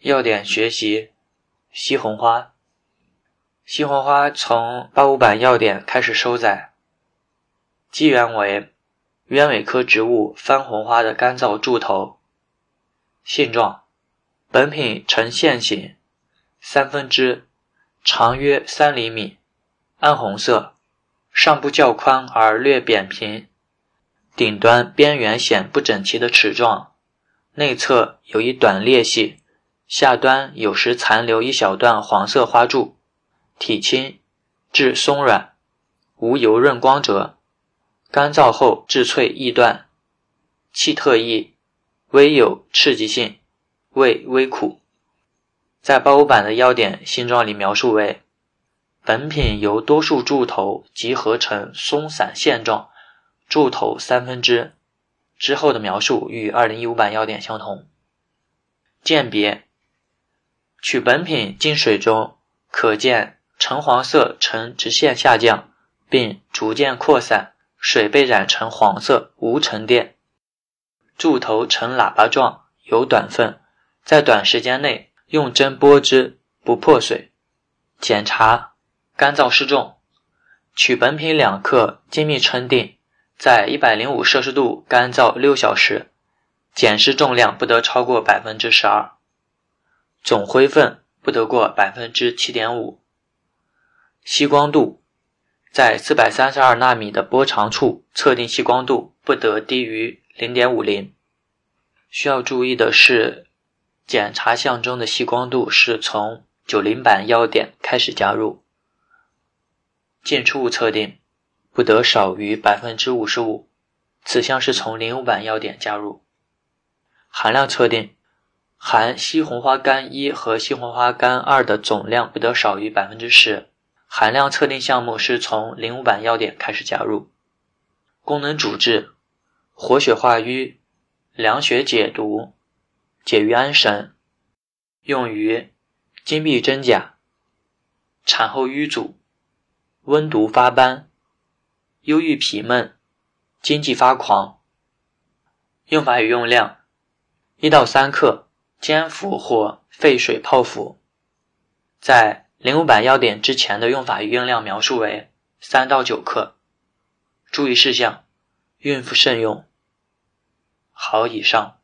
要点学习：西红花。西红花从八五版要点开始收载，基源为鸢尾科植物番红花的干燥柱头。性状：本品呈线形，三分枝，长约三厘米，暗红色，上部较宽而略扁平，顶端边缘显不整齐的齿状，内侧有一短裂隙。下端有时残留一小段黄色花柱，体轻，质松软，无油润光泽，干燥后质脆易断，气特异，微有刺激性，味微苦。在八五版的要点性状里描述为：本品由多数柱头集合成松散线状，柱头三分之。之后的描述与二零一五版要点相同。鉴别。取本品进水中，可见橙黄色呈直线下降，并逐渐扩散，水被染成黄色，无沉淀。柱头呈喇叭状，有短分，在短时间内用针拨之不破水。检查干燥失重，取本品两克，精密称定，在一百零五摄氏度干燥六小时，检视重量不得超过百分之十二。总灰分不得过百分之七点五。吸光度在四百三十二纳米的波长处测定吸光度不得低于零点五零。需要注意的是，检查项中的吸光度是从九零版要点开始加入。进出物测定不得少于百分之五十五，此项是从零五版要点加入。含量测定。含西红花苷一和西红花苷二的总量不得少于百分之十，含量测定项目是从零五版要点开始加入。功能主治：活血化瘀、凉血解毒、解郁安神，用于金闭真假、产后瘀阻、温毒发斑、忧郁脾闷、经济发狂。用法与用量：一到三克。煎服或沸水泡服，在零五版要点之前的用法与用量描述为三到九克。注意事项：孕妇慎用。好，以上。